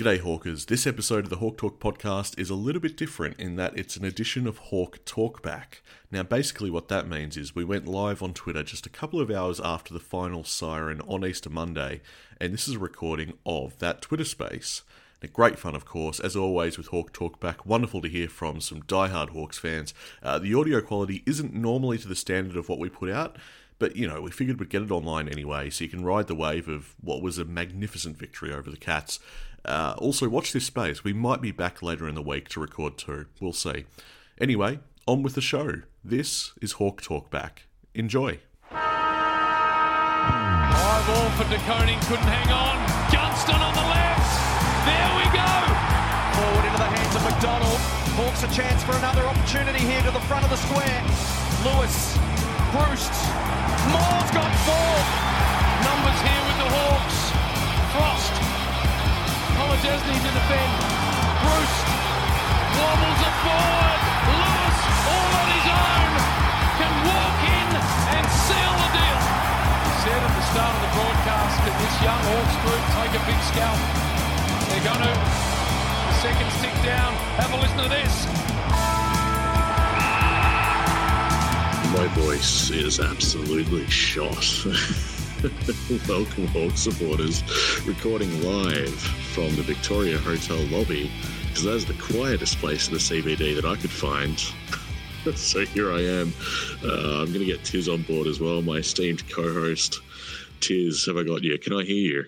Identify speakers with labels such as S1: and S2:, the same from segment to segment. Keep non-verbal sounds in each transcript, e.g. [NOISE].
S1: G'day, Hawkers. This episode of the Hawk Talk podcast is a little bit different in that it's an edition of Hawk Talkback. Now, basically, what that means is we went live on Twitter just a couple of hours after the final siren on Easter Monday, and this is a recording of that Twitter space. Now, great fun, of course, as always with Hawk Talkback. Wonderful to hear from some die-hard Hawks fans. Uh, the audio quality isn't normally to the standard of what we put out, but you know, we figured we'd get it online anyway, so you can ride the wave of what was a magnificent victory over the Cats. Uh, also, watch this space. We might be back later in the week to record too. We'll see. Anyway, on with the show. This is Hawk Talk Back. Enjoy.
S2: High ball for De Koning, couldn't hang on. Johnston on the left. There we go.
S3: Forward into the hands of McDonald. Hawks a chance for another opportunity here to the front of the square. Lewis, Bruce, Moore's got four.
S2: Numbers here with the Hawks. Frost. Polodesny to defend. Bruce wobbles it forward. Lewis, all on his own, can walk in and seal the deal. He said at the start of the broadcast, that this young Hawks group take a big scalp? They're going to. The seconds tick down. Have a listen to this.
S4: My voice is absolutely shot. [LAUGHS] [LAUGHS] Welcome, Hawk supporters, recording live from the Victoria Hotel lobby because that's the quietest place in the CBD that I could find. [LAUGHS] so here I am. Uh, I'm going to get Tiz on board as well, my esteemed co-host. Tiz, have I got you? Can I hear you?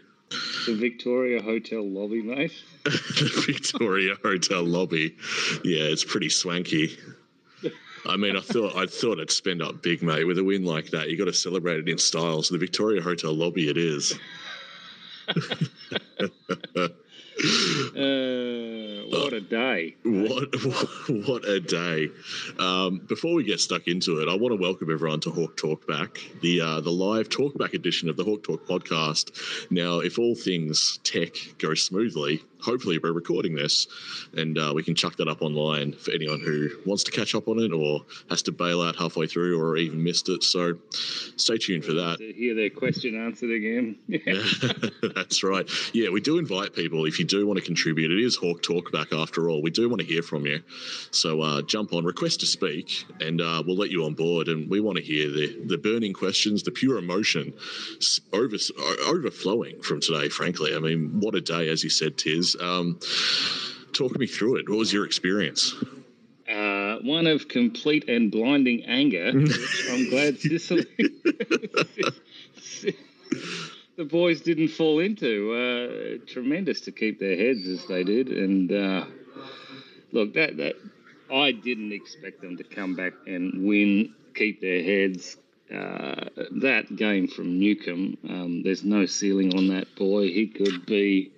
S5: The Victoria Hotel lobby, mate. [LAUGHS]
S4: the Victoria Hotel lobby. Yeah, it's pretty swanky. I mean, I thought I thought I'd spend up big, mate. With a win like that, you got to celebrate it in style. So the Victoria Hotel lobby, it is. [LAUGHS] [LAUGHS]
S5: Uh, what a day.
S4: What [LAUGHS] what a day! Um, before we get stuck into it, I want to welcome everyone to Hawk Talk Back, the uh, the live talkback edition of the Hawk Talk podcast. Now, if all things tech go smoothly, hopefully we're recording this, and uh, we can chuck that up online for anyone who wants to catch up on it or has to bail out halfway through or even missed it. So, stay tuned for that.
S5: To hear their question answered again. [LAUGHS] [LAUGHS]
S4: That's right. Yeah, we do invite people if you do want to contribute. It is Hawk Talk back after all. We do want to hear from you. So uh, jump on, request to speak, and uh, we'll let you on board. And we want to hear the, the burning questions, the pure emotion over, overflowing from today, frankly. I mean, what a day, as you said, Tiz. Um, talk me through it. What was your experience?
S5: Uh, one of complete and blinding anger, [LAUGHS] I'm glad Sicily. [LAUGHS] the boys didn't fall into. Uh, tremendous to keep their heads as they did, and uh, look, that that I didn't expect them to come back and win, keep their heads. Uh, that game from Newcombe, um, there's no ceiling on that boy. He could be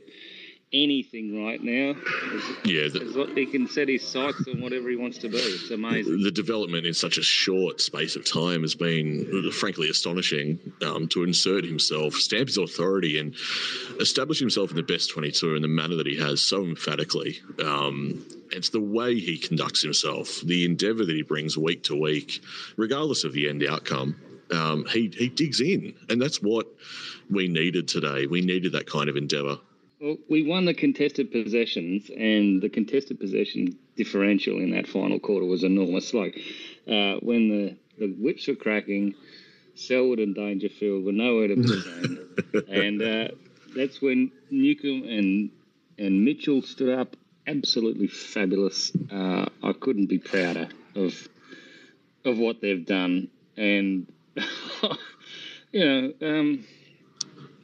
S5: anything right now. As-
S4: Yeah, the,
S5: as he can set his sights on whatever he wants to be. It's amazing.
S4: the development in such a short space of time has been frankly astonishing um, to insert himself, stamp his authority, and establish himself in the best 22 in the manner that he has so emphatically. Um, it's the way he conducts himself, the endeavour that he brings week to week, regardless of the end outcome. Um, he, he digs in, and that's what we needed today. We needed that kind of endeavour.
S5: Well, we won the contested possessions, and the contested possession differential in that final quarter was enormous. Like uh, when the, the whips were cracking, Selwood and Dangerfield were nowhere to be [LAUGHS] seen, and uh, that's when Newcombe and and Mitchell stood up. Absolutely fabulous. Uh, I couldn't be prouder of of what they've done, and [LAUGHS] you know um,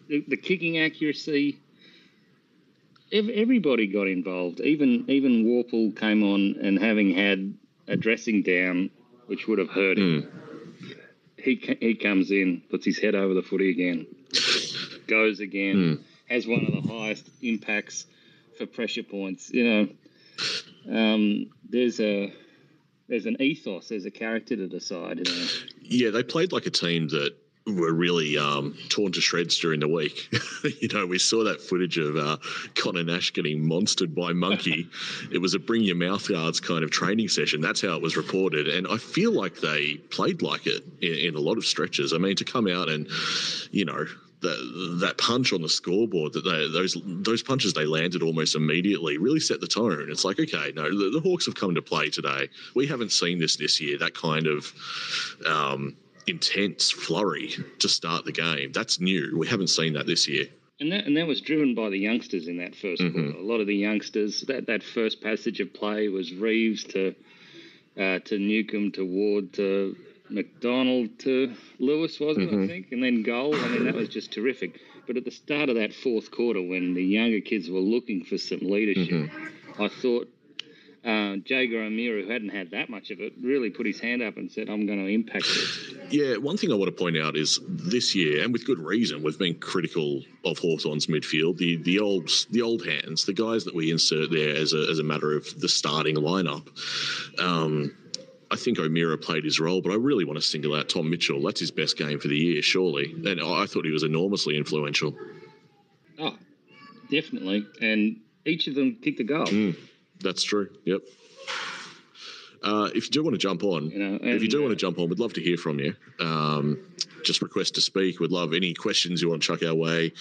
S5: the, the kicking accuracy everybody got involved. Even even Worpel came on and having had a dressing down, which would have hurt him. He he comes in, puts his head over the footy again, goes again, has one of the highest impacts for pressure points. You know, um, there's a there's an ethos, there's a character to the side. You know.
S4: Yeah, they played like a team that were really um, torn to shreds during the week. [LAUGHS] you know, we saw that footage of uh, Connor Nash getting monstered by Monkey. [LAUGHS] it was a bring your mouth guards kind of training session. That's how it was reported. And I feel like they played like it in, in a lot of stretches. I mean, to come out and, you know, that that punch on the scoreboard that they, those those punches they landed almost immediately really set the tone. It's like okay, no, the, the Hawks have come to play today. We haven't seen this this year. That kind of um, intense flurry to start the game. That's new. We haven't seen that this year.
S5: And that and that was driven by the youngsters in that 1st mm-hmm. quarter. A lot of the youngsters. That that first passage of play was Reeves to uh, to Newcombe to Ward to McDonald to Lewis, wasn't mm-hmm. it? I mm-hmm. think, and then goal. I mean, that was just terrific. But at the start of that fourth quarter, when the younger kids were looking for some leadership, mm-hmm. I thought uh, Jaeger O'Meara, who hadn't had that much of it, really put his hand up and said, I'm going to impact this.
S4: Yeah, one thing I want to point out is this year, and with good reason, we've been critical of Hawthorn's midfield. The the old the old hands, the guys that we insert there as a, as a matter of the starting lineup. Um, I think O'Meara played his role, but I really want to single out Tom Mitchell. That's his best game for the year, surely. And I thought he was enormously influential.
S5: Oh, definitely. And each of them kicked a goal.
S4: Mm, that's true. Yep. Uh, if you do want to jump on, you know, and, if you do uh, want to jump on, we'd love to hear from you. Um, just request to speak. We'd love any questions you want to chuck our way.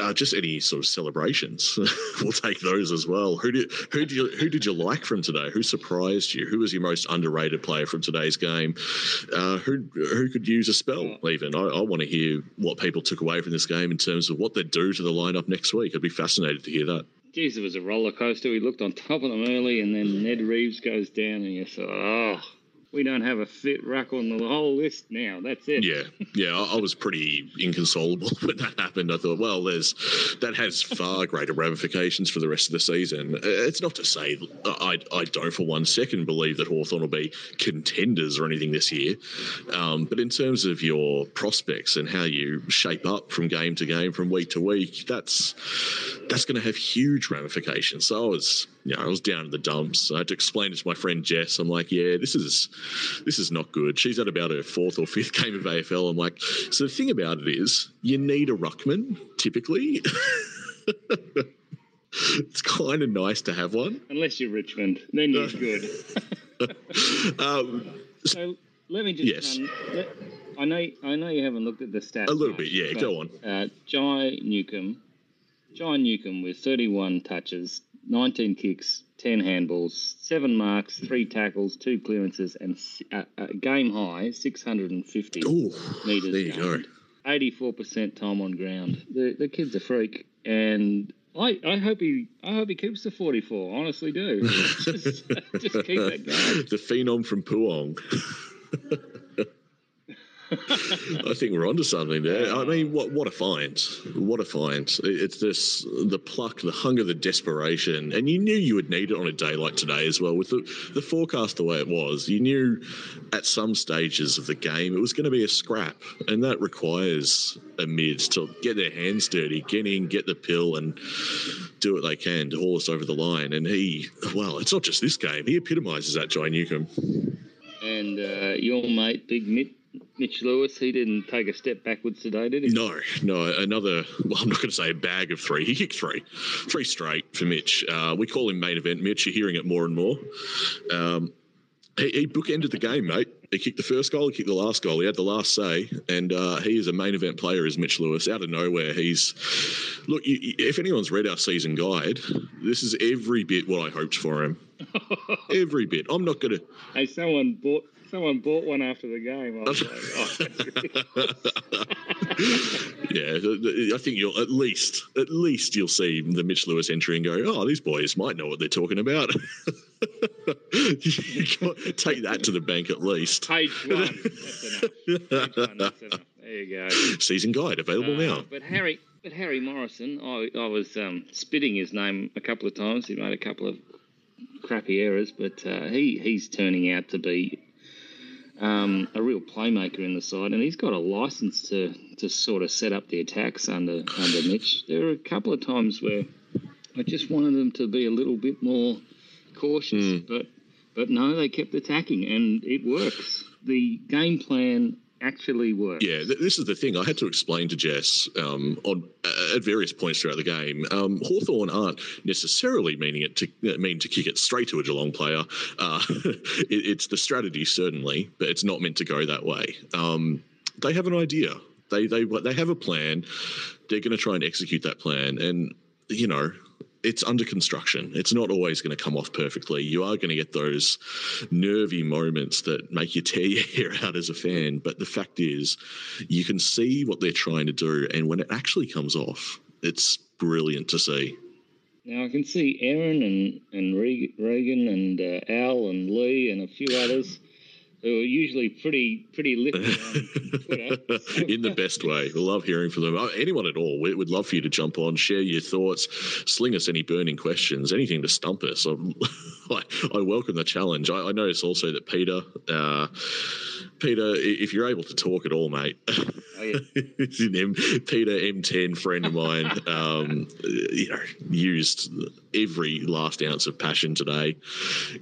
S4: Uh, just any sort of celebrations. [LAUGHS] we'll take those as well. Who did who did you, who did you like from today? Who surprised you? Who was your most underrated player from today's game? Uh, who who could use a spell? Even I, I want to hear what people took away from this game in terms of what they do to the lineup next week. I'd be fascinated to hear that
S5: geez, it was a roller coaster. We looked on top of them early, and then Ned Reeves goes down, and you thought, oh, we don't have a fit ruck on the whole list now. That's it.
S4: Yeah, yeah. I, I, was pretty inconsolable [LAUGHS] when that happened. I thought, well, there's that has far greater ramifications for the rest of the season. Uh, it's not to say I, I don't for one second believe that Hawthorn will be contenders or anything this year, um, but in terms of your prospects and how you shape up from game to game, from week to week, that's that's going to have huge ramifications. So I was you know, I was down in the dumps. I had to explain it to my friend Jess. I'm like, yeah, this is this is not good. She's at about her fourth or fifth game of AFL. I'm like, so the thing about it is, you need a ruckman typically. [LAUGHS] it's kind of nice to have one,
S5: unless you're Richmond, then you're good. [LAUGHS] um, so let me just. Yes. Um, let, I know. I know you haven't looked at the stats.
S4: A little much, bit, yeah. Go on.
S5: Uh, Jai Newcombe, Jai Newcombe with 31 touches, 19 kicks, 10 handballs, 7 marks, 3 tackles, 2 clearances, and a, uh, uh, game high 650 Ooh, metres. There you gained. go. 84% time on ground. The, the kid's a freak, and I, I hope he I hope he keeps the 44. Honestly, do. [LAUGHS] [LAUGHS] just, just keep that going.
S4: The phenom from Poowong. [LAUGHS] I think we're onto something there. I mean, what what a find! What a find! It's this the pluck, the hunger, the desperation, and you knew you would need it on a day like today as well. With the the forecast the way it was, you knew at some stages of the game it was going to be a scrap, and that requires a mid to get their hands dirty, get in, get the pill, and do what they can to haul us over the line. And he, well, it's not just this game; he epitomises that, Jai Newcombe.
S5: And uh, your mate, Big Mitt Mitch Lewis, he didn't take a step backwards today, did he?
S4: No, no. Another, well, I'm not going to say a bag of three. He kicked three, three straight for Mitch. Uh, we call him main event Mitch. You're hearing it more and more. Um, he, he bookended the game, mate. He kicked the first goal, he kicked the last goal. He had the last say, and uh, he is a main event player. Is Mitch Lewis out of nowhere? He's look. If anyone's read our season guide, this is every bit what I hoped for him. [LAUGHS] every bit. I'm not going to.
S5: Hey, someone bought Someone bought one after the game. I was like,
S4: oh, [LAUGHS] yeah, I think you'll at least at least you'll see the Mitch Lewis entry and go, oh, these boys might know what they're talking about. [LAUGHS] take that to the bank at least.
S5: Page one. That's enough. Page one, that's enough. There you go.
S4: Season guide available uh, now.
S5: But Harry, but Harry Morrison, I, I was um, spitting his name a couple of times. He made a couple of crappy errors, but uh, he he's turning out to be um, a real playmaker in the side, and he's got a license to to sort of set up the attacks under under Mitch. There are a couple of times where I just wanted them to be a little bit more cautious, mm. but but no, they kept attacking, and it works. The game plan actually works.
S4: Yeah, th- this is the thing. I had to explain to Jess um, on uh, at various points throughout the game. Um, Hawthorn aren't necessarily meaning it to uh, mean to kick it straight to a Geelong player. Uh, [LAUGHS] it, it's the strategy certainly, but it's not meant to go that way. Um, they have an idea They they they have a plan. They're going to try and execute that plan, and you know it's under construction. It's not always going to come off perfectly. You are going to get those nervy moments that make you tear [LAUGHS] your hair out as a fan. But the fact is, you can see what they're trying to do, and when it actually comes off, it's brilliant to see.
S5: Now I can see Aaron and and Regan and uh, Al and Lee and a few others who are usually pretty pretty [LAUGHS] lifted on Twitter. [LAUGHS]
S4: In the best way. We love hearing from them. Uh, anyone at all. We would love for you to jump on, share your thoughts, sling us any burning questions, anything to stump us. [LAUGHS] I, I welcome the challenge. I, I notice also that Peter. Uh, Peter, if you're able to talk at all, mate, oh, yeah. M, Peter M10 friend of mine, um, you know, used every last ounce of passion today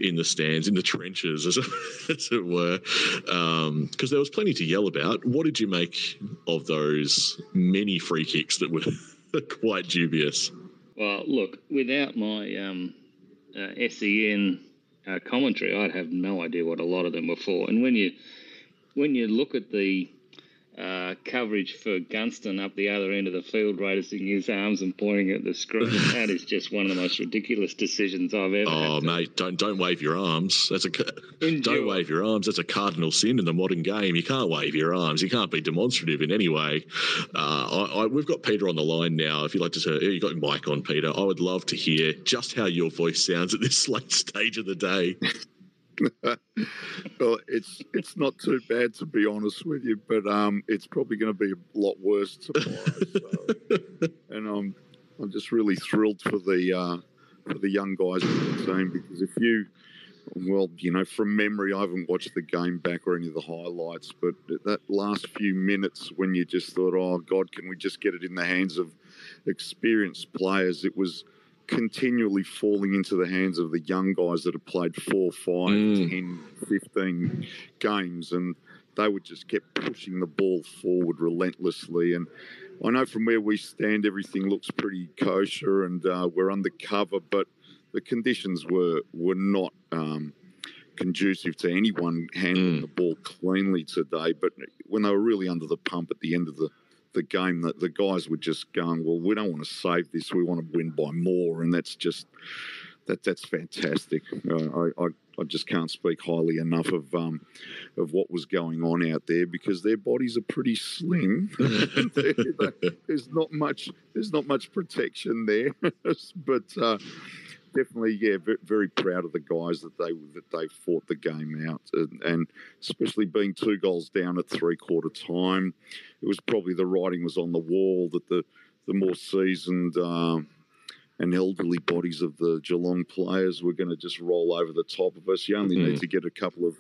S4: in the stands, in the trenches, as, [LAUGHS] as it were, because um, there was plenty to yell about. What did you make of those many free kicks that were [LAUGHS] quite dubious?
S5: Well, look, without my um, uh, SEN uh, commentary, I'd have no idea what a lot of them were for. And when you when you look at the uh, coverage for Gunston up the other end of the field, raising his arms and pointing at the screen. [LAUGHS] that is just one of the most ridiculous decisions I've ever.
S4: Oh, mate, don't don't wave your arms. That's a Endure. don't wave your arms. That's a cardinal sin in the modern game. You can't wave your arms. You can't be demonstrative in any way. Uh, I, I, we've got Peter on the line now. If you'd like to, you got your mic on, Peter. I would love to hear just how your voice sounds at this [LAUGHS] late stage of the day. [LAUGHS]
S6: well, it's it's not too bad to be honest with you, but um, it's probably going to be a lot worse tomorrow. so, [LAUGHS] and I'm I'm just really thrilled for the uh, for the young guys in the team because if you well, you know, from memory, I haven't watched the game back or any of the highlights, but that last few minutes when you just thought, oh, God, can we just get it in the hands of experienced players? It was continually falling into the hands of the young guys that have played four, five, mm. 10, 15 games, and they would just keep pushing the ball forward relentlessly. And I know from where we stand, everything looks pretty kosher and uh, we're undercover, but the conditions were were not. Um, conducive to anyone handling mm. the ball cleanly today, but when they were really under the pump at the end of the the game that the guys were just going, well, we don't want to save this. We want to win by more, and that's just that that's fantastic. Uh, I, I, I just can't speak highly enough of um, of what was going on out there because their bodies are pretty slim. [LAUGHS] there's not much there's not much protection there, [LAUGHS] but. Uh, definitely, yeah, very proud of the guys that they that they fought the game out, and, and especially being two goals down at three quarter time, it was probably the writing was on the wall that the the more seasoned. Uh, and elderly bodies of the Geelong players were going to just roll over the top of us. You only mm. need to get a couple of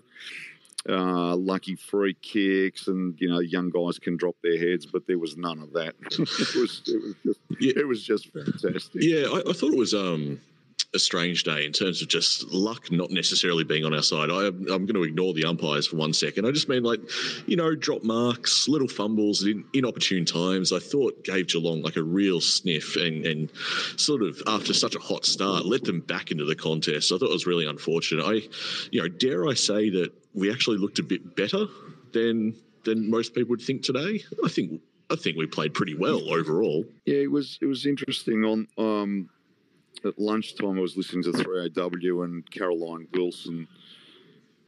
S6: uh, lucky free kicks, and you know young guys can drop their heads, but there was none of that. it was it was just [LAUGHS] yeah. it was just fantastic.
S4: Yeah, I, I thought it was um, a strange day in terms of just luck not necessarily being on our side. I, am going to ignore the umpires for one second. I just mean like, you know, drop marks, little fumbles in inopportune times. I thought gave Geelong like a real sniff and, and sort of after such a hot start, let them back into the contest. I thought it was really unfortunate. I, you know, dare I say that we actually looked a bit better than than most people would think today. I think I think we played pretty well overall.
S6: Yeah, it was it was interesting on um, at lunchtime, I was listening to 3AW and Caroline Wilson,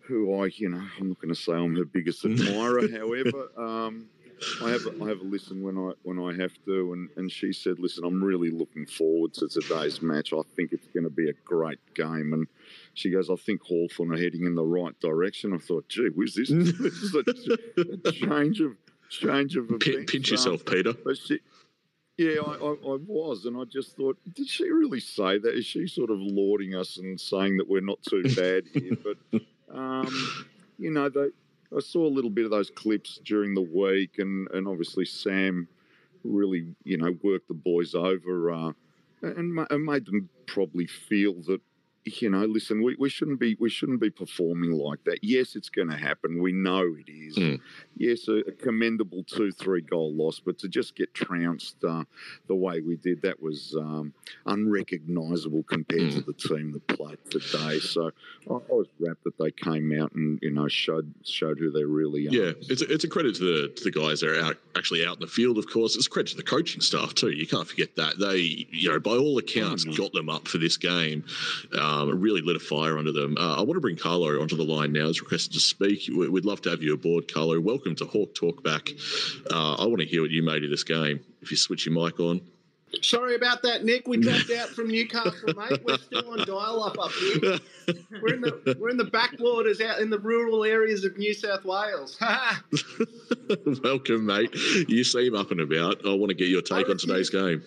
S6: who I, you know, I'm not going to say I'm her biggest [LAUGHS] admirer. however, um, I have a, I have a listen when I when I have to, and, and she said, "Listen, I'm really looking forward to today's match. I think it's going to be a great game." And she goes, "I think Hawthorn are heading in the right direction." I thought, "Gee, whiz, this is, this is a, [LAUGHS] a change of change of events."
S4: Pinch yourself, um, Peter.
S6: But she, yeah, I, I, I, was, and I just thought, did she really say that? Is she sort of lauding us and saying that we're not too [LAUGHS] bad here? But um, you know, they, I saw a little bit of those clips during the week, and and obviously Sam really, you know, worked the boys over uh, and, and made them probably feel that you know, listen, we, we shouldn't be we shouldn't be performing like that. Yes, it's going to happen. We know it is.
S4: Mm.
S6: Yes, a, a commendable two three goal loss, but to just get trounced uh, the way we did, that was um, unrecognisable compared to the team that played today. So I, I was rapt that they came out and you know showed showed who they really are.
S4: Yeah, it's a, it's a credit to the to the guys that are out actually out in the field. Of course, it's a credit to the coaching staff too. You can't forget that they, you know, by all accounts,
S6: Oh, no.
S4: got them up for this game. Um, really lit a fire under them. Uh, I want to bring Carlo onto the line now. He's requested to speak. We- We'd love to have you aboard, Carlo. Welcome to Hawk Talk Back. Uh, I want to hear what you made of this game. If you switch your mic on.
S7: Sorry about that, Nick. We dropped out from Newcastle, mate. We're still on dial-up up here. [LAUGHS] We're in the we're in the backwaters, out in the rural areas of New South Wales. [LAUGHS]
S4: Welcome, mate. You seem up and about. I want to get your take on today's game.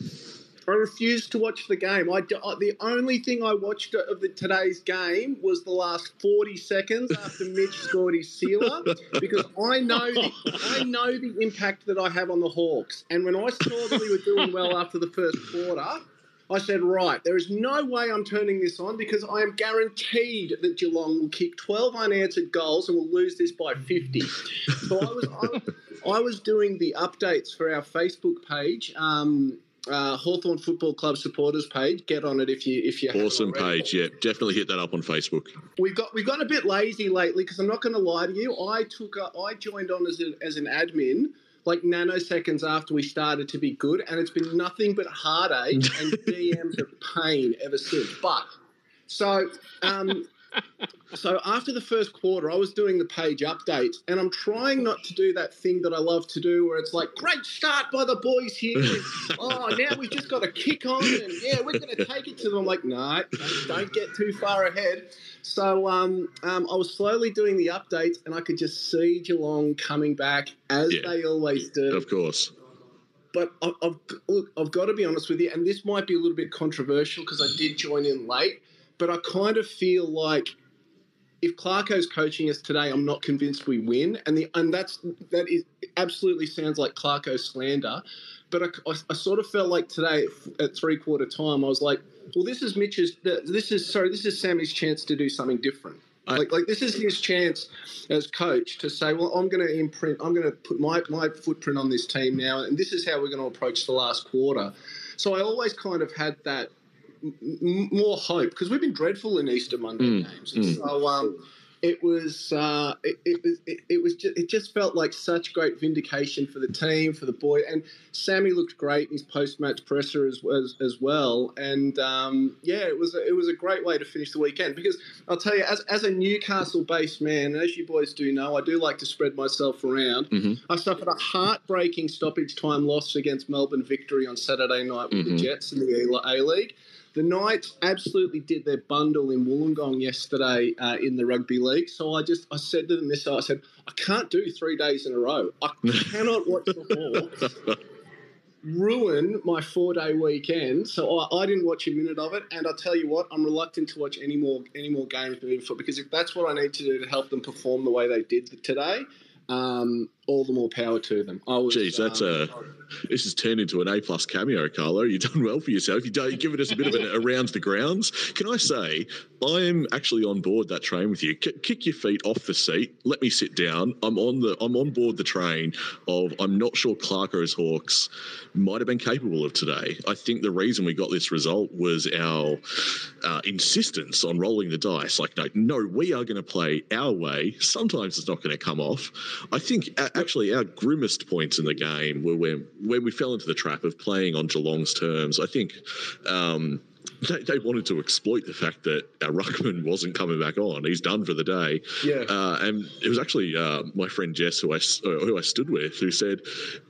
S7: I refused to watch the game. I, uh, the only thing I watched of the, today's game was the last 40 seconds after Mitch [LAUGHS] scored his sealer because I know the, I know the impact that I have on the Hawks. And when I saw that we were doing well after the first quarter, I said, right, there is no way I'm turning this on because I am guaranteed that Geelong will kick 12 unanswered goals and will lose this by 50. So I was, I, I was doing the updates for our Facebook page. Um, uh, Hawthorn Football Club supporters page. Get on it if you if you
S4: Awesome page. Yeah, definitely hit that up on Facebook.
S7: We've got we've got a bit lazy lately because I'm not going to lie to you. I took a, I joined on as, a, as an admin like nanoseconds after we started to be good, and it's been nothing but heartache and [LAUGHS] DMs of pain ever since. But so um, so after the first quarter, I was doing the page update, and I'm trying not to do that thing that I love to do, where it's like, "Great start by the boys here." [LAUGHS] oh, now we've just got to kick on, and yeah, we're going to take it to them. I'm like, no, don't, get too far ahead. So um, um, I was slowly doing the updates, and I could just see Geelong coming back as
S4: Yeah.
S7: they always do
S4: Of course.
S7: but I- I've look, I've got to be honest with you, and this might be a little bit controversial because I did join in late, but I kind of feel like if Clarko's coaching us today, I'm not convinced we win, and the and that's that is absolutely sounds like Clarko slander, but I, I, I sort of felt like today at, three quarter time, I was like, well, this is Mitch's, this is sorry, this is Sammy's chance to do something different.
S4: I-
S7: like, like this is his chance as coach to say, well, I'm going to imprint, I'm going to put my, my footprint on this team now, and this is how we're going to approach the last quarter. So I always kind of had that m- more hope because we've been dreadful in Easter Monday
S4: Mm,
S7: games.
S4: mm.
S7: So um, it was uh, it, it was it, it was just, it just felt like such great vindication for the team for the boy and Sammy looked great in his post match presser as, as as well and um, yeah it was a, it was a great way to finish the weekend because I'll tell you as as a Newcastle based man and as you boys do know I do like to spread myself around
S4: Mhm.
S7: I suffered a heartbreaking stoppage time loss against Melbourne victory on Saturday night with
S4: Mhm.
S7: the Jets in the A League. The Knights absolutely did their bundle in Wollongong yesterday uh, in the rugby league. So I just I said to them this, I said I can't do three days in a row. I [LAUGHS] cannot watch the Hawks ruin my four day weekend. So I, I didn't watch a minute of it. And I tell you what, I'm reluctant to watch any more any more games moving forward because if that's what I need to do to help them perform the way they did today, um, all the more power to them. I was,
S4: Jeez, that's
S7: um,
S4: a this has turned into an A plus cameo, Carlo. You've done well for yourself. You've done- you've given us a bit of an [LAUGHS] around the grounds. Can I say I'm actually on board that train with you? Kick your feet off the seat. Let me sit down. I'm on the I'm on board the train of I'm not sure Clarko's Hawks might have been capable of today. I think the reason we got this result was our uh, insistence on rolling the dice. Like, no, no, we are going to play our way. Sometimes it's not going to come off. I think a- actually our grimmest points in the game were when we fell into the trap of playing on Geelong's terms. I think. Um, they, they wanted to exploit the fact that our ruckman [LAUGHS] wasn't coming back on. He's done for the day.
S7: Yeah.
S4: Uh, and it was actually uh, my friend Jess, who I, uh, who I stood with, who said,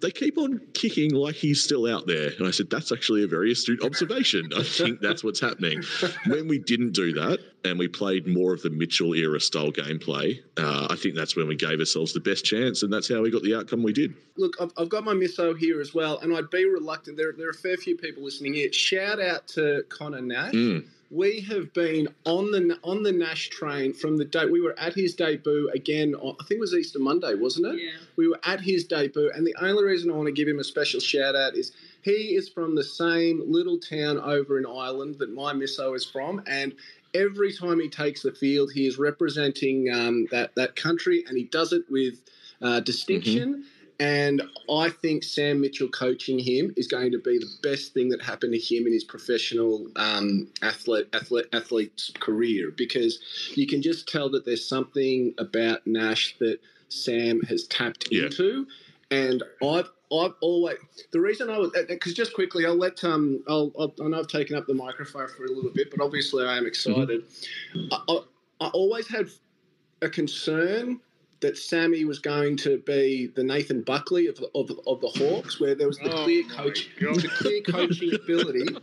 S4: they keep on kicking like he's still out there. And I said, that's actually a very astute observation. I think that's what's happening. [LAUGHS] When we didn't do that and we played more of the Mitchell era style gameplay, uh, I think that's when we gave ourselves the best chance. And that's how we got the outcome we did.
S7: look, I've, I've got my misso here as well, and I'd be reluctant. There, there are a fair few people listening here. Shout out to Connor Nash.
S4: Mm.
S7: We have been on the on the Nash train from the day we were at his debut again. On, I think it was Easter Monday, wasn't it?
S8: Yeah.
S7: We were at his debut, and the only reason I want to give him a special shout out is he is from the same little town over in Ireland that my misso is from, and every time he takes the field, he is representing um, that that country, and he does it with uh, distinction. Mm-hmm. And I think Sam Mitchell coaching him is going to be the best thing that happened to him in his professional um, athlete, athlete athlete's career because you can just tell that there's something about Nash that Sam has tapped yeah. into. And I've I've always the reason I was because just quickly I'll let um I'll, I'll, i know I've taken up the microphone for a little bit, but obviously I am excited. Mm-hmm. I, I, I always had a concern that Sammy was going to be the Nathan Buckley of, of, of the Hawks, where there was the oh clear coach, the clear coaching ability.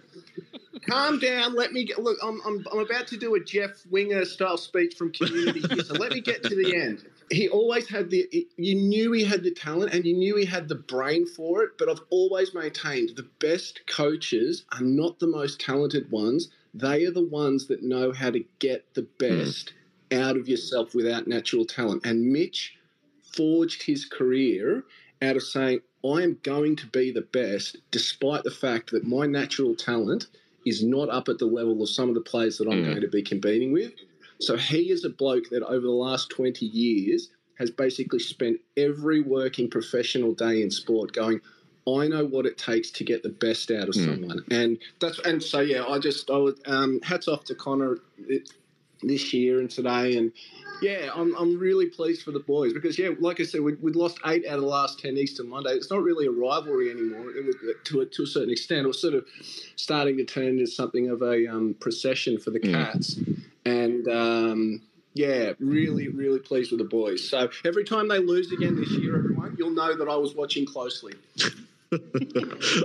S7: Calm down. Let me get. Look, I'm, I'm, I'm about to do a Jeff Winger style speech from Community here, so let me get to the end. He always had the. You knew he had the talent, and you knew he had the brain for it. But I've always maintained the best coaches are not the most talented ones. They are the ones that know how to get the best. Mm out of yourself without natural talent. And Mitch forged his career out of saying, I am going to be the best, despite the fact that my natural talent is not up at the level of some of the players that I'm mm. going to be competing with. So he is a bloke that over the last 20 years has basically spent every working professional day in sport going, I know what it takes to get the best out of mm. someone, and that's and so yeah. I just I would um, hats off to Connor. It, this year and today. And yeah, I'm, I'm really pleased for the boys because, yeah, like I said, we, would lost eight out of the last 10 Easter Monday. It's not really a rivalry anymore it was, to, a, to a certain extent. It was sort of starting to turn into something of a um, procession for the hmm. Cats. Mm. And, um, yeah, really, really pleased with the boys. So every time they lose again this year, everyone, you'll know that I was watching closely. [LAUGHS]
S4: uh,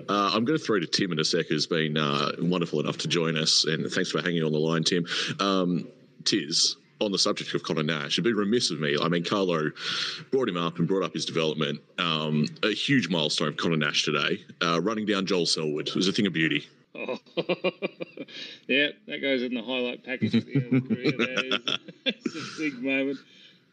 S4: I'm going to throw to Tim in a sec, who's been uh, wonderful enough to join us, and thanks for hanging on the line, Tim. Um, Tiz, on the subject of Connor Nash, it'd be remiss of me. I mean, Carlo brought him up and brought up his development. Um, a huge milestone for Connor Nash today, uh, running down Joel Selwood. It was a thing of beauty. Oh, [LAUGHS]
S5: yeah, that goes in the highlight package at the end of the career. That is, it's a big moment.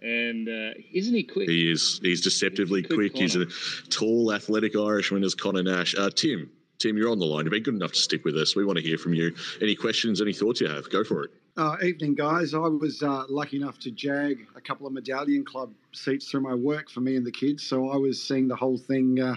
S5: And uh, isn't he quick?
S4: He is. He's deceptively he's quick. quick he's a tall, athletic Irishman as Connor Nash. Uh, Tim, Tim, you're on the line. You've been good enough to stick with us. We want to hear from you. Any questions, any thoughts you have? Go for it.
S8: Uh, evening, guys. I was uh, lucky enough to jag a couple of medallion club seats through my work for me and the kids, so I was seeing the whole thing uh,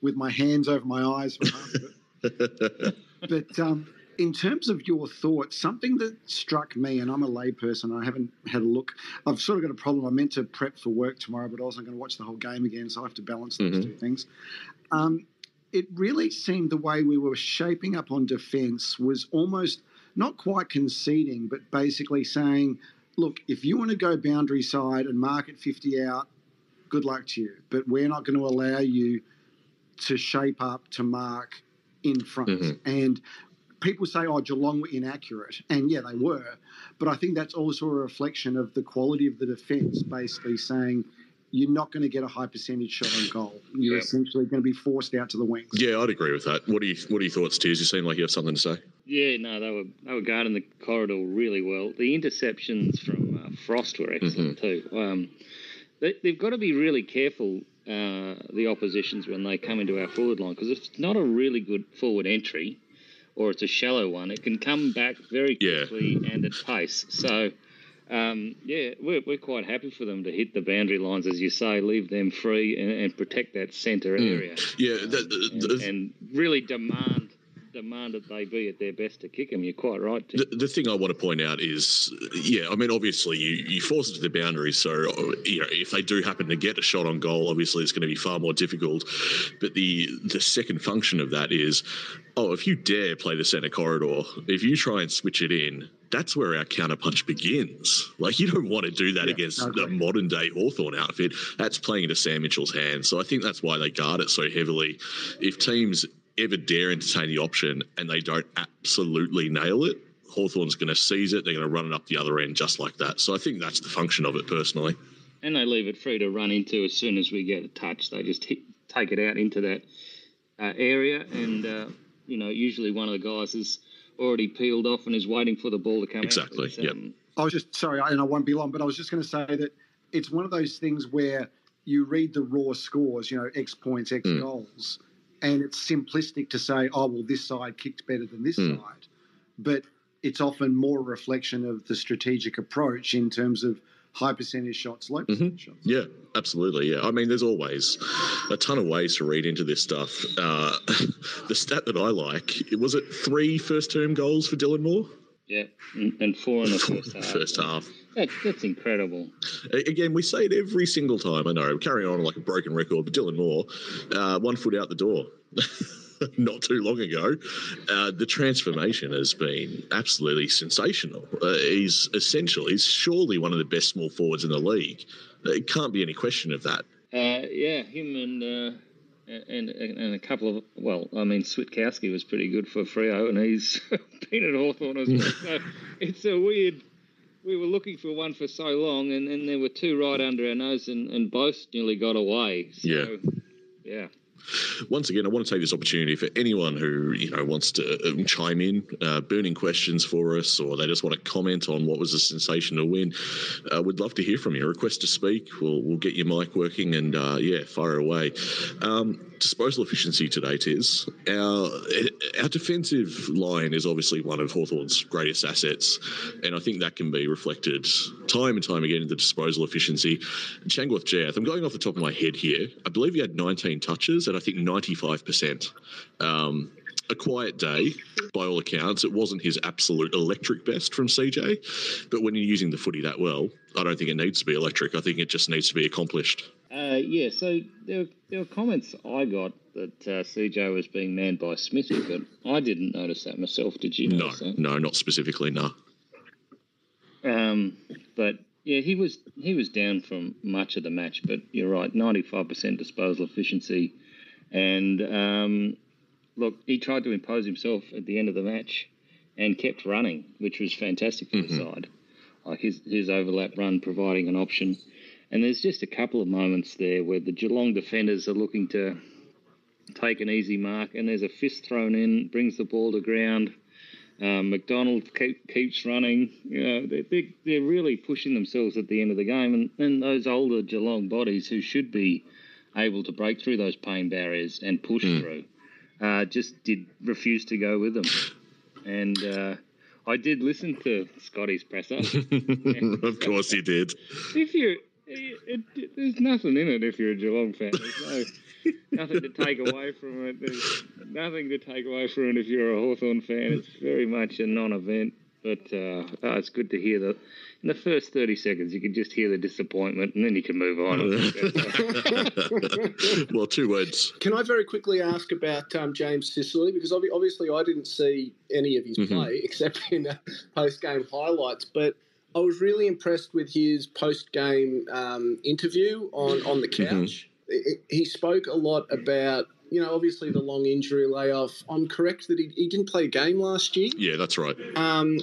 S8: with my hands over my eyes for half of it. but um, in terms of your thoughts, something that struck me, and I'm a layperson, I haven't had a look. I've sort of got a problem. I meant to prep for work tomorrow, but I wasn't going to watch the whole game again, so I have to balance those mm-hmm. two things. Um, it really seemed the way we were shaping up on defence was almost not quite conceding, but basically saying, look, if you want to go boundary side and mark it 50 out, good luck to you. But we're not going to allow you to shape up to mark in front. Mm-hmm. And people say, oh, Geelong were inaccurate. And yeah, they were. But I think that's also a reflection of the quality of the defence, basically saying, you're not going to get a high percentage shot on goal. You're essentially going to be forced out to the wings.
S4: Yeah, I'd agree with that. What are you What are your thoughts, Tiz? You seem like you have something to say.
S5: Yeah, no, they were they were guarding the corridor really well. The interceptions from uh, Frost were excellent mm-hmm. too. Um, they, have got to be really careful uh, the oppositions when they come into our forward line because if it's not a really good forward entry or it's a shallow one, it can come back very quickly yeah. and at pace. So um, yeah, we're, we're quite happy for them to hit the boundary lines, as you say, leave them free and, and protect that centre mm. area.
S4: Yeah, the,
S5: the, and, and, really demand demand that they be at their best to kick them. You're quite right.
S4: The, the, thing I want to point out is, yeah, I mean, obviously you, you force it to the boundary, so you know if they do happen to get a shot on goal, obviously it's going to be far more difficult. But the the second function of that is, oh, if you dare play the centre corridor, if you try and switch it in, that's where our counterpunch begins. Like you don't want to do that yeah, against the modern day Hawthorn outfit. That's playing into Sam Mitchell's hands. So I think that's why they guard it so heavily. If teams ever dare entertain the option and they don't absolutely nail it, Hawthorn's going to seize it. They're going to run it up the other end just like that. So I think that's the function of it personally.
S5: And they leave it free to run into as soon as we get a touch. They just hit, take it out into that uh, area, and uh, you know usually one of the guys is already peeled off and is waiting for the ball to come
S4: exactly.
S5: out.
S4: Exactly. Um,
S8: I was just sorry, and I won't be long, but I was just going to say that it's one of those things where you read the raw scores, you know, X points, X mm. goals, and it's simplistic to say, oh well, this side kicked better than this
S4: Mm.
S8: side, but it's often more a reflection of the strategic approach in terms of high percentage shots, low percentage shots.
S4: Yeah, absolutely. Yeah, I mean, there's always a ton of ways to read into this stuff. Uh, [LAUGHS] the stat that I like was it three first term goals for Dylan Moore?
S5: Yeah, and four in the [LAUGHS] first half.
S4: First half.
S5: That, that's incredible.
S4: Again, we say it every single time. I know, carrying on like a broken record, but Dylan Moore, uh, one foot out the door. [LAUGHS] Not too long ago, uh, the transformation has been absolutely sensational. Uh, he's essential. He's surely one of the best small forwards in the league. It can't be any question of that.
S5: Uh, yeah, him and, uh, and and and a couple of well, I mean, Switkowski was pretty good for Freo, and he's [LAUGHS] been at Hawthorn as well. So [LAUGHS] it's a weird. We were looking for one for so long, and then there were two right under our nose, and, and both nearly got away. So,
S4: Yeah.
S5: yeah.
S4: Once again, I want to take this opportunity for anyone who you know wants to um, chime in, uh, burning questions for us, or they just want to comment on what was a sensational win. Uh, we'd love to hear from you. Request to speak. We'll we'll get your mic working and uh, yeah, fire away. Um, disposal efficiency today, Tiz. Our our defensive line is obviously one of Hawthorn's greatest assets, and I think that can be reflected time and time again in the disposal efficiency. Changkuoth Jiath, I'm going off the top of my head here. I believe he had 19 touches, and I think 95%. Um, a quiet day, by all accounts. It wasn't his absolute electric best from CJ, but when you're using the footy that well, I don't think it needs to be electric. I think it just needs to be accomplished.
S5: Uh, yeah, so there, there were comments I got that uh, CJ was being manned by Smithy, but I didn't notice that myself. Did you
S4: No,
S5: that?
S4: no, not specifically. No.
S5: Um, but yeah, he was he was down from much of the match. But you're right, 95% disposal efficiency, and um, look, he tried to impose himself at the end of the match, and kept running, which was fantastic for the side. Like his his overlap run providing an option, and there's just a couple of moments there where the Geelong defenders are looking to take an easy mark, and there's a fist thrown in, brings the ball to ground. Um, McDonald keep, keeps running. You know, they, they, they're really pushing themselves at the end of the game, and, and those older Geelong bodies who should be able to break through those pain barriers and push through, uh, just did refuse to go with them. And uh, I did listen to Scotty's presser. [LAUGHS]
S4: of course he did.
S5: if you, it, it, there's nothing in it if you're a Geelong fan. There's no nothing to take away from it. There's nothing to take away from it if you're a Hawthorn fan. It's very much a non-event. But uh, oh, it's good to hear that in the first 30 seconds you can just hear the disappointment and then you can move on. [LAUGHS]
S4: well, two words.
S7: Can I very quickly ask about um, James Sicily? Because obvi- obviously I didn't see any of his
S4: Mhm.
S7: play [LAUGHS] except in uh, post game highlights, but I was really impressed with his post game um, interview on, on the couch. I- I- He spoke a lot about, you know, obviously the long injury layoff. I'm correct that he, he didn't play a game last year.
S4: Yeah, that's right.
S7: Um,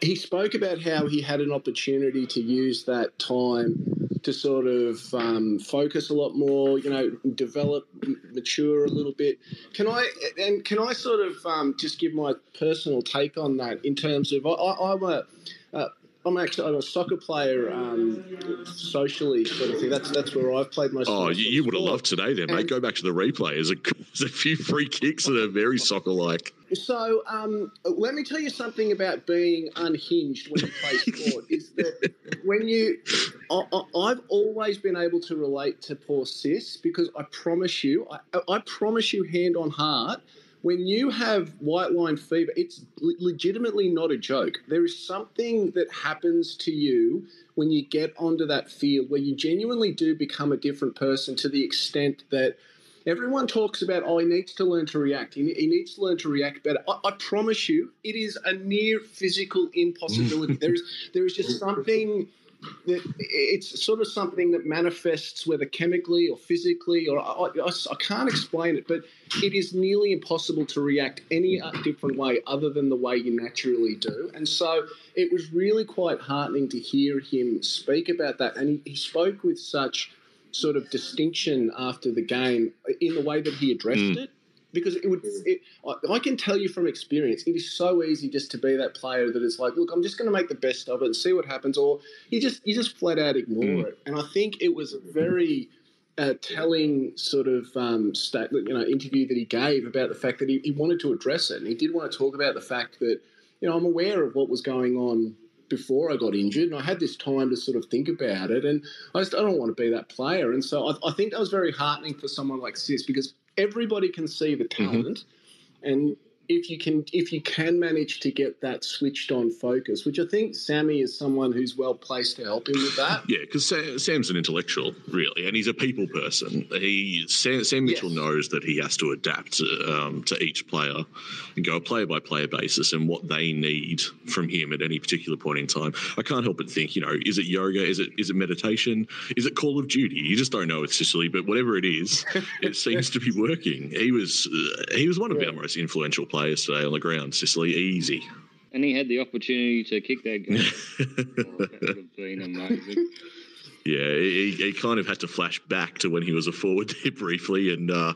S7: He spoke about how he had an opportunity to use that time to sort of um, focus a lot more, you know, develop, m- mature a little bit. Can I and can I sort of um, just give my personal take on that in terms of I, I, I'm a uh, I'm actually I'm a soccer player um, socially sort of thing. That's that's where I've played most.
S4: Oh, you, you would have loved today, then, mate.
S7: And-
S4: Go back to the replay. There's a, there's a few free kicks that are very soccer-like.
S7: So, um, let me tell you something about being unhinged when you play sport. is that when you, I, I, I've always been able to relate to poor sis because I promise you, I, I promise you, hand on heart, when you have white line fever, it's legitimately not a joke. There is something that happens to you when you get onto that field where you genuinely do become a different person to the extent that Everyone talks about, oh, he needs to learn to react. He, he needs to learn to react better. I, I promise you, it is a near physical impossibility. [LAUGHS] there is there is just something it's sort of something that manifests whether chemically or physically, or I, I, I can't explain it, but it is nearly impossible to react any uh, different way other than the way you naturally do. And so it was really quite heartening to hear him speak about that. And he, he spoke with such sort of distinction after the game in the way that he addressed
S4: Mm.
S7: it. Because it would, it, I, can tell you from experience, it is so easy just to be that player that is like, look, I'm just going to make the best of it and see what happens, or you just you just flat out ignore
S4: Mm.
S7: it. And I think it was a very uh, telling sort of um, stat, you know interview that he gave about the fact that he, he wanted to address it, and he did want to talk about the fact that you know I'm aware of what was going on before I got injured, and I had this time to sort of think about it, and I just I don't want to be that player, and so I, I think that was very heartening for someone like Sis because everybody can see the mm-hmm. talent, and if you can if you can manage to get that switched on focus, which I think Sammy is someone who's well placed to help him with that. [LAUGHS]
S4: Yeah, because Sam's an intellectual, really, and he's a people person. He Sam, Sam Mitchell
S7: Yes.
S4: knows that he has to adapt um, to each player and go player by player basis and what they need from him at any particular point in time. I can't help but think, you know, is it yoga? Is it is it meditation? Is it Call of Duty? You just don't know with Sicily, but whatever it is, [LAUGHS] it seems to be working. He was uh, he was one of our most influential players today on the ground. Sicily, easy.
S5: And he had the opportunity to kick that goal. oh, that would have been amazing.
S4: Yeah, he, he kind of had to flash back to when he was a forward there briefly, and uh,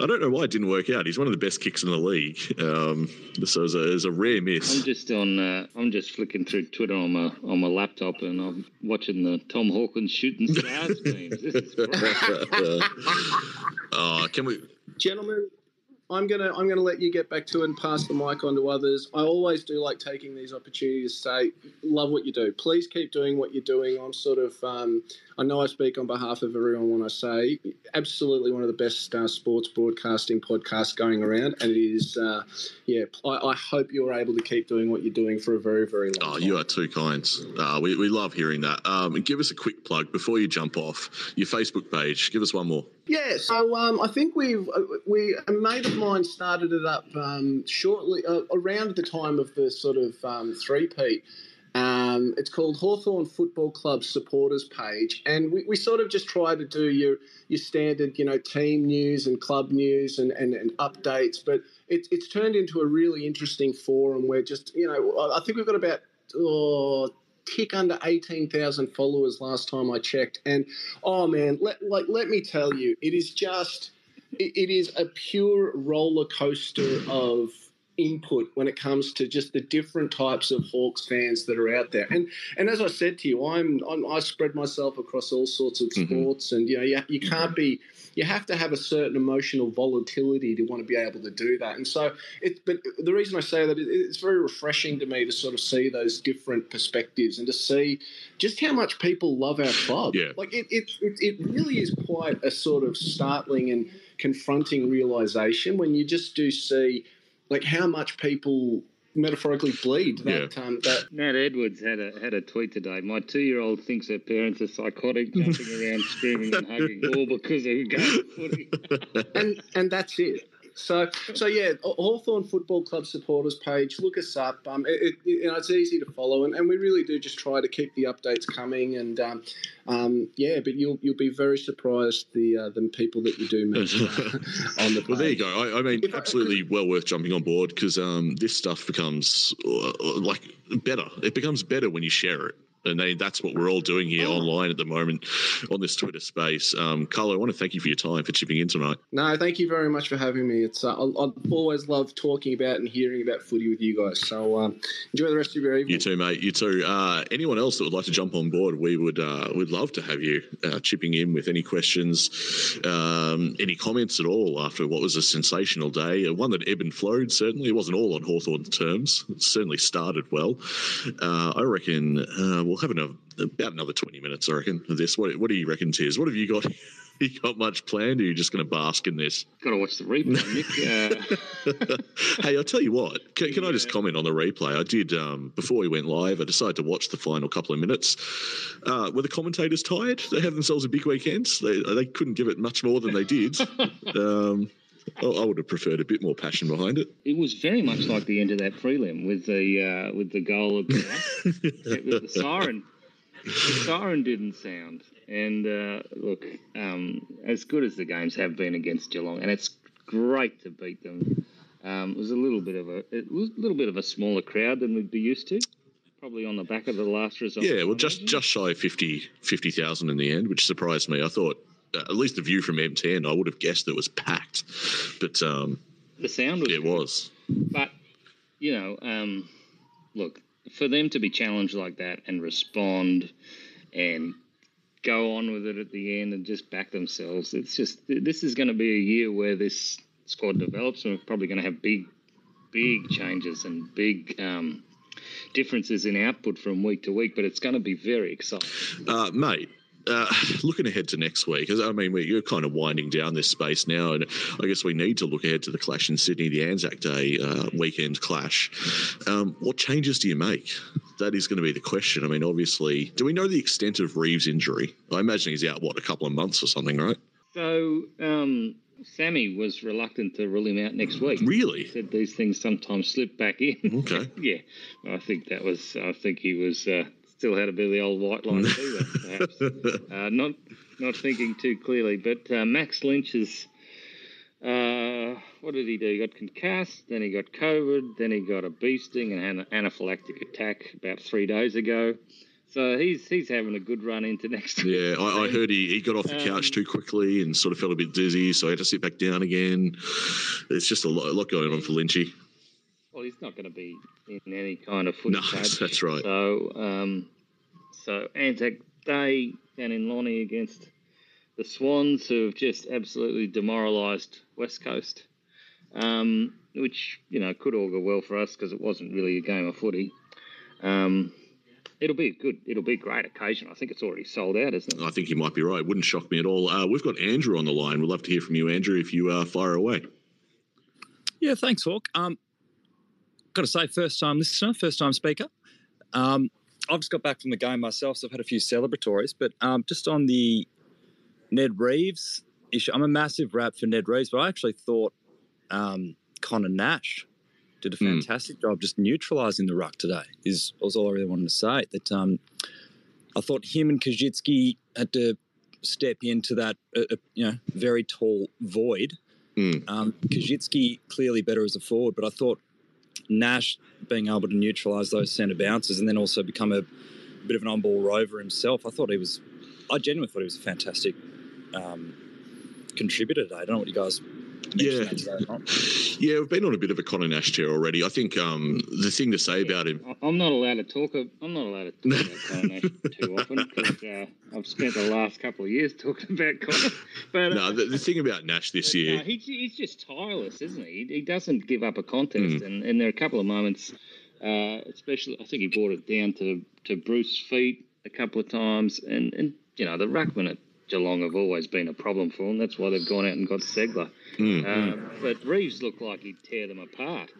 S4: I don't know why it didn't work out. He's one of the best kicks in the league, um, so it's a, it's a rare
S5: I'm
S4: miss.
S5: just on. Uh, I'm just flicking through Twitter on my on my laptop, and I'm watching the Tom Hawkins shooting [LAUGHS] stars memes. This is
S4: uh, [LAUGHS] [LAUGHS] can we?
S7: Gentlemen, I'm gonna I'm gonna let you get back to it and pass the mic on to others. I always do like taking these opportunities to say, love what you do. Please keep doing what you're doing. I'm sort of um, I know I speak on behalf of everyone when I say absolutely one of the best uh, sports broadcasting podcasts going around, and it is uh, yeah. I, I hope you're able to keep doing what you're doing for a very very long time.
S4: Oh,
S7: time.
S4: you are too kind. Uh, we, we love hearing that. Um, and give us a quick plug before you jump off. Your Facebook page. Give us one more.
S7: Yeah, so um, I think we've uh, we a mate of mine started it up um, shortly uh, around the time of the sort of um, three peat. Um, it's called Hawthorn Football Club supporters page, and we, we sort of just try to do your your standard, you know, team news and club news and, and, and updates. But it's it's turned into a really interesting forum where just you know I I think we've got about oh, tick under 18,000 followers last time I checked. And oh man, let, like, let me tell you, it is just, it, it is a pure roller coaster of input when it comes to just the different types of Hawks fans that are out there. And and as I said to you, I'm, I'm I spread myself across all sorts of
S4: Mhm.
S7: sports, and you know you, you can't be you have to have a certain emotional volatility to want to be able to do that. And so it, but the reason I say that it, it's very refreshing to me to sort of see those different perspectives and to see just how much people love our club.
S4: Yeah.
S7: Like it, it, it, it really is quite a sort of startling and confronting realization when you just do see like how much people metaphorically bleed that um, that
S5: Nat Edwards had a had a tweet today. My two year old thinks her parents are psychotic, jumping around, screaming and hugging, all because of game footy. [LAUGHS]
S7: and and that's it. So so yeah, Hawthorn Football Club supporters page. Look us up. Um, it, it, you know, it's easy to follow, and, and we really do just try to keep the updates coming. And um, um, yeah, but you'll you'll be very surprised the uh, the people that you do meet [LAUGHS] uh, on the page.
S4: Well, there you go. I, I mean,
S7: If I-
S4: absolutely well worth jumping on board because um, this stuff becomes uh, like better. It becomes better when you share it. And they, that's what we're all doing here
S7: Oh.
S4: online at the moment on this Twitter space. Um, Carlo, I want to thank you for your time for chipping in tonight.
S7: No, thank you very much for having me. It's uh, I, I always love talking about and hearing about footy with you guys. So um, enjoy the rest of your evening.
S4: You too, mate. You too. Uh, anyone else that would like to jump on board, we would uh, would love to have you uh, chipping in with any questions, um, any comments at all after what was a sensational day. Uh, one that ebbed and flowed. Certainly, it wasn't all on Hawthorn's terms. It certainly started well. Uh, I reckon uh, we'll have another, about another twenty minutes. I reckon of this. What, what do you reckon, Tiz? What have you got? [LAUGHS] you got much planned? Or are you just going to bask in this?
S5: Got to watch the replay, Nick. [LAUGHS] Uh,
S4: hey, I'll tell you what. Can, can I just comment on the replay? I did um, before we went live. I decided to watch the final couple of minutes. Uh, were the commentators tired? They had themselves a big weekend. They they couldn't give it much more than they did. [LAUGHS] um, I, I would have preferred a bit more passion behind it.
S5: it was very much like the end of that prelim with the uh, with the goal of the, [LAUGHS] the siren. The siren didn't sound. And uh, look, um, as good as the games have been against Geelong, and it's great to beat them. Um, it was a little bit of a it was a little bit of a smaller crowd than we'd be used to. Probably on the back of the last result.
S4: Yeah, well, just just shy of 50 50,000 in the end, which surprised me. I thought. Uh, at least the view from M10, I would have guessed it was packed, but um,
S5: the sound was
S4: it was.
S5: But you know, um, look for them to be challenged like that and respond, and go on with it at the end and just back themselves. It's just this is going to be a year where this squad develops, and we're probably going to have big, big changes and big. Um, differences in output from week to week, but it's going to be very exciting.
S4: Uh, mate, uh, [SIGHS] looking ahead to next week, I mean, we, you're kind of winding down this space now, and I guess we need to look ahead to the clash in Sydney, the Anzac Day uh, weekend clash. Um, what changes do you make? That is going to be the question. I mean, obviously, do we know the extent of Reeves' injury? I imagine he's out, what, a couple of months or something, right?
S5: So, um, Sammy was reluctant to rule him out next week.
S4: Really?
S5: He said these things sometimes slip back in.
S4: Okay. [LAUGHS]
S5: yeah, I think that was. I think he was uh, still had a bit of the old white line fever, [LAUGHS] perhaps. uh, not not thinking too clearly. But uh, Max Lynch is. Uh, what did he do? He got concussed, then he got COVID, then he got a bee sting and an anaphylactic attack about three days ago. So he's he's having a good run into next week.
S4: Yeah, I, I heard he, he got off the
S5: Um,
S4: couch too quickly and sort of felt a bit dizzy, so he had to sit back down again. It's just a lot, a lot going on for Lynchy.
S5: Well, he's not going to be in any kind of footy
S4: No,
S5: touch. [LAUGHS]
S4: that's right.
S5: So, um, so Anzac Day down in Lonnie against the Swans, who have just absolutely demoralised West Coast, um, which you know could augur well for us because it wasn't really a game of footy. Um, it'll be a good. It'll be a great occasion. I think it's already sold out, isn't it?
S4: I think you might be right. Wouldn't shock me at all. Uh, we've got Andrew on the line. We'd love to hear from you, Andrew, if you uh, fire away.
S9: Yeah, thanks, Hawk. Um, got to say, first time listener, first time speaker. Um, I've just got back from the game myself, so I've had a few celebratories. But um, just on the Ned Reeves issue, I'm a massive rap for Ned Reeves, but I actually thought um, Connor Nash did a
S4: Hmm.
S9: fantastic job just neutralising the ruck today. Is was all I really wanted to say. That um, I thought him and Koschitzke had to step into that uh, uh, you know very tall void.
S4: Mm.
S9: Um, Koschitzke clearly better as a forward, but I thought Nash being able to neutralise those centre bounces and then also become a bit of an on-ball rover himself. I thought he was. I genuinely thought he was a fantastic um, contributor today. I don't know what you guys.
S4: Yeah.
S9: that today or not.
S4: Yeah, we've been on a bit of a Connor Nash tear already. I think um, the thing to say about him.
S5: I'm not allowed to talk. ab- I'm not allowed to talk about [LAUGHS] Connor Nash too often because uh, I've spent the last couple of years talking about Connor. But uh,
S4: No, the, the thing about Nash this year.
S5: No, he, he's just tireless, isn't he? He, he doesn't give up a contest,
S4: Mm.
S5: and, and there are a couple of moments, uh, especially I think he brought it down to, to Breust's feet a couple of times, and, and you know the ruckman at Geelong have always been a problem for them. That's why they've gone out and got Ceglar.
S4: Mm,
S5: Uh, but Reeves looked like he'd tear them apart.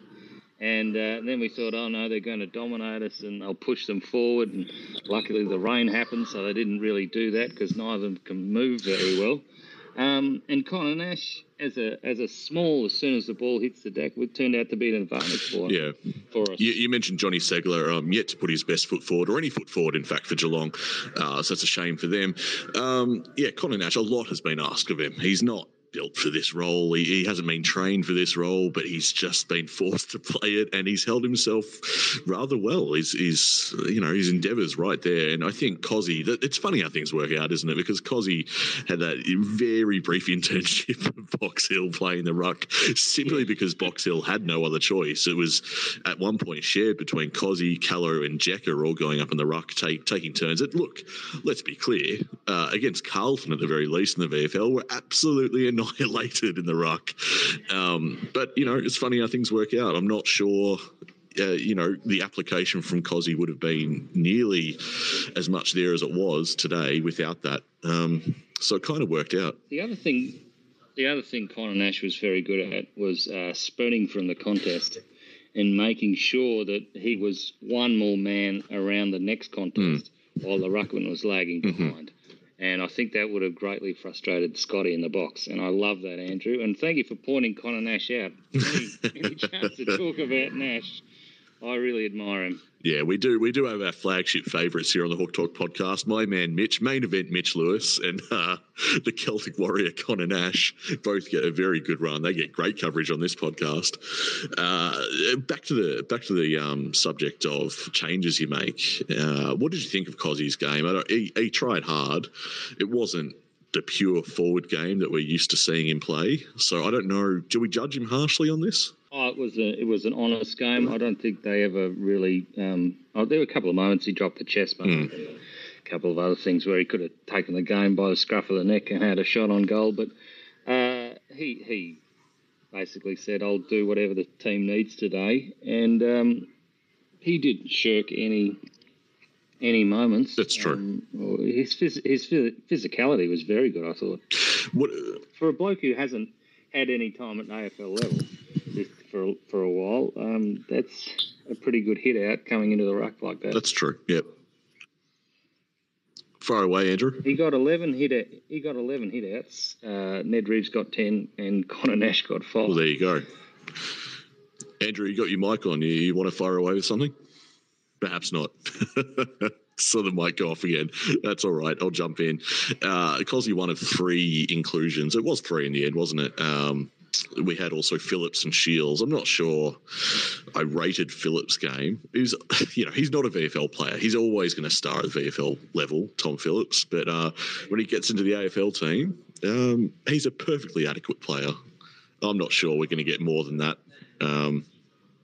S5: And uh, then we thought, oh no, they're going to dominate us and they'll push them forward. And luckily the rain happened, so they didn't really do that because neither of them can move very well. Um, and Connor Nash, as a as a small, as soon as the ball hits the deck, it turned out to be an advantage for
S4: Yeah.
S5: for us.
S4: You, you mentioned Johnny Ceglar, um, yet to put his best foot forward, or any foot forward, in fact, for Geelong. Uh, so that's a shame for them. Um, yeah, Connor Nash, a lot has been asked of him. He's not built for this role. He, he hasn't been trained for this role, but he's just been [LAUGHS] forced to play it, and he's held himself rather well. He's, he's you know, his endeavours right there. And I think Cozzy, it's funny how things work out, isn't it? Because Cozzy had that very brief [LAUGHS] internship at Box Hill playing the ruck simply because Box Hill had no other choice. It was at one point shared between Cozzy, Callow, and Jeka all going up in the ruck, take, taking turns. It, look, let's be clear, uh, against Carlton at the very least in the VFL, we're absolutely annihilated in the ruck. Um, but, you know, it's funny how things work out. I'm not sure. Uh, you know, the application from Cozzy would have been nearly as much there as it was today without that. Um, so it kind of worked out.
S5: The other thing, the other thing Connor Nash was very good at was uh, spurting from the contest and making sure that he was one more man around the next contest while the ruckman was lagging behind. And I think that would have greatly frustrated Scotty in the box. And I love that, Andrew. And thank you for pointing Connor Nash out. Any, any [LAUGHS] chance to talk about Nash, I really admire him.
S4: Yeah, we do. We do have our flagship favourites here on the Hawk Talk podcast. My man Mitch, main event Mitch Lewis, and uh, [LAUGHS] the Celtic Warrior Connor Nash both get a very good run. They get great coverage on this podcast. Uh, back to the back to the um, subject of changes you make. Uh, what did you think of Cozzy's game? He, he tried hard. It wasn't the pure forward game that we're used to seeing him play. So I don't know. Do we judge him harshly on this?
S5: Oh, it was a, it was an honest game. I don't think they ever really. Um, oh, there were a couple of moments he dropped the chest, but a couple of other things where he could have taken the game by the scruff of the neck and had a shot on goal. But uh, he he basically said, "I'll do whatever the team needs today," and um, he didn't shirk any any moments.
S4: That's true.
S5: Um, his phys- his phys- physicality was very good. I thought
S4: What?
S5: for a bloke who hasn't had any time at AFL level for for a while, um, that's a pretty good hit out coming into the ruck like that.
S4: That's true. Yep. Far away, Andrew.
S5: He got eleven hit. Out, he got eleven hit outs. Uh, Ned Reeves got ten, and [LAUGHS] Connor Nash got five.
S4: Well, there you go. Andrew, you got your mic on. You, you want to fire away with something? Perhaps not. [LAUGHS] so the mic go off again. That's all right. I'll jump in. Uh, Cozzy one of three inclusions. It was three in the end, wasn't it? Um, we had also Phillips and Shields. I'm not sure I rated Phillips' game. He's, [LAUGHS] you know, he's not a VFL player. He's always going to star at the VFL level, Tom Phillips. But uh, when he gets into the AFL team, um, he's a perfectly adequate player. I'm not sure we're going to get more than that. Um,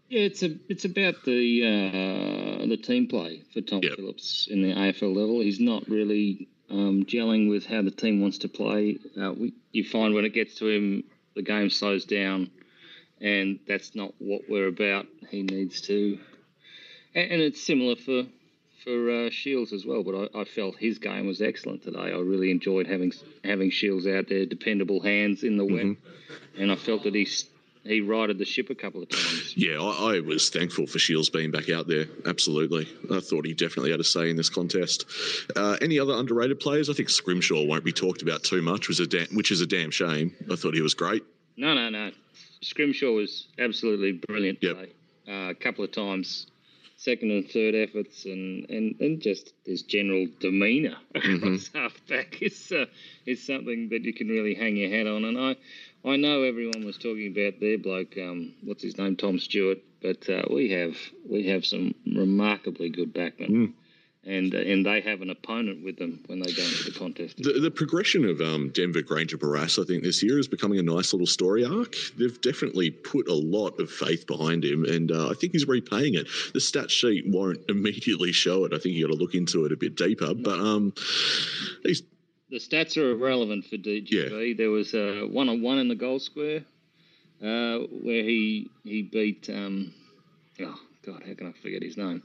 S5: Yeah, it's a it's about the uh, the team play for Tom
S4: Yep.
S5: Phillips in the AFL level. He's not really um, gelling with how the team wants to play. Uh, we, you find when it gets to him, the game slows down, and that's not what we're about. He needs to, and, and it's similar for for uh, Shields as well. But I, I felt his game was excellent today. I really enjoyed having having Shields out there, dependable hands in the wet, and I felt that he's he righted the ship a couple of times. [LAUGHS]
S4: Yeah, I, I was thankful for Shields being back out there. Absolutely. I thought he definitely had a say in this contest. Uh, any other underrated players? I think Scrimshaw won't be talked about too much, was a da- which is a damn shame. I thought he was great.
S5: No, no, no. Scrimshaw was absolutely brilliant
S4: Yep.
S5: today. Uh, a couple of times, second and third efforts, and, and, and just his general demeanour across [LAUGHS] half back is uh, is something that you can really hang your hat on. And I I know everyone was talking about their bloke, um, what's his name, Tom Stewart, but uh, we have we have some remarkably good backmen. And, uh, and they have an opponent with them when they go into the contest.
S4: The, the progression of um, Denver Grainger-Barras, I think, this year is becoming a nice little story arc. They've definitely put a lot of faith behind him, and uh, I think he's repaying it. The stat sheet won't [LAUGHS] immediately show it. I think you got to look into it a bit deeper. But um, he's
S5: the stats are irrelevant for DGB. There was a one on one in the goal square uh, where he he beat um, oh god how can I forget his name?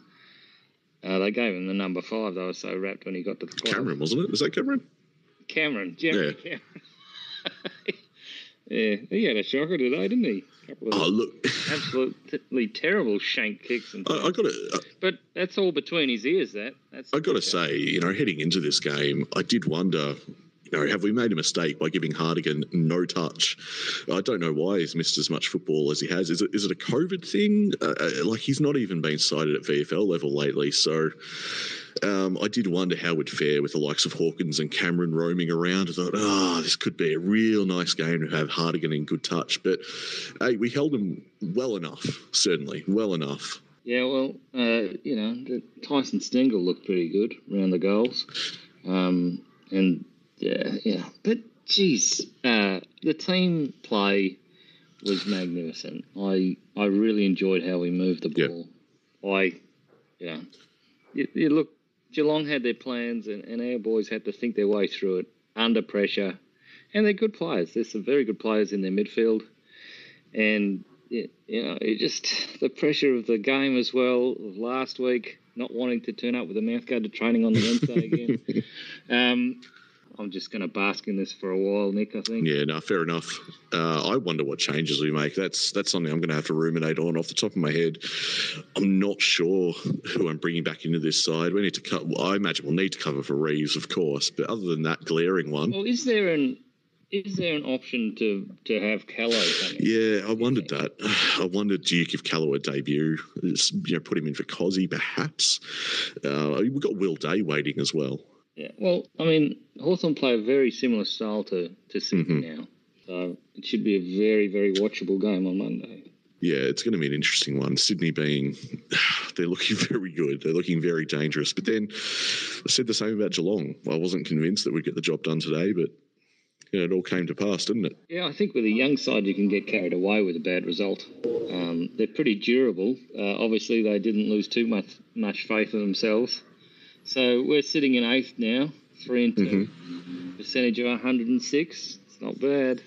S5: Uh, they gave him the number five. They were so wrapped when he got to the club.
S4: Cameron, wasn't it? Was that Cameron?
S5: Cameron, Jeremy Cameron. [LAUGHS] yeah, he had a shocker today, didn't he?
S4: Oh, look,
S5: absolutely terrible shank kicks and.
S4: I, I got to.
S5: but that's all between his ears. That that's.
S4: I got to say, you know, heading into this game, I did wonder, you know, have we made a mistake by giving Hartigan no touch? I don't know why he's missed as much football as he has. Is it is it a COVID thing? Uh, uh, like he's not even been cited at VFL level lately, so. Um, I did wonder how we'd fare with the likes of Hawkins and Cameron roaming around. I thought, ah, this could be a real nice game to have Hartigan in good touch. But hey, we held him well enough, certainly, well enough.
S5: Yeah, well, uh, you know, Tyson Stengel looked pretty good around the goals, um, and yeah, yeah. But geez, uh, the team play was magnificent. I I really enjoyed how we moved the ball. I, you know, you, you look. Geelong had their plans, and, and our boys had to think their way through it under pressure, and they're good players. There's some very good players in their midfield, and it, you know, it just [LAUGHS] the pressure of the game as well of last week, not wanting to turn up with a mouthguard to training on the Wednesday again. [LAUGHS] Um, I'm just going to bask in this for a while, Nick. I think.
S4: Yeah, no, fair enough. Uh, I wonder what changes we make. That's that's something I'm going to have to ruminate on off the top of my head. I'm not sure who I'm bringing back into this side. We need to cut. Well, I imagine we'll need to cover for Reeves, of course. But other than that glaring one,
S5: Well, is there an is there an option to to have Callow
S4: yeah, I wondered that. I wondered, do you give Calloway a debut? You know, put him in for Cozzy, perhaps. Uh, we've got Will Day waiting as well.
S5: Yeah. Well, I mean, Hawthorn play a very similar style to to Sydney
S4: Mm-hmm.
S5: now, so it should be a very very watchable game on Monday.
S4: Yeah, it's going to be an interesting one. Sydney being, [SIGHS] they're looking [LAUGHS] very good. They're looking very dangerous. But then I said the same about Geelong. I wasn't convinced that we'd get the job done today, but you know, it all came to pass, didn't it?
S5: Yeah, I think with a young side, you can get carried away with a bad result. Um, they're pretty durable. Uh, obviously, they didn't lose too much much faith in themselves, So we're sitting in eighth now, three and 2
S1: Mm-hmm.
S5: percentage of 106. It's not bad.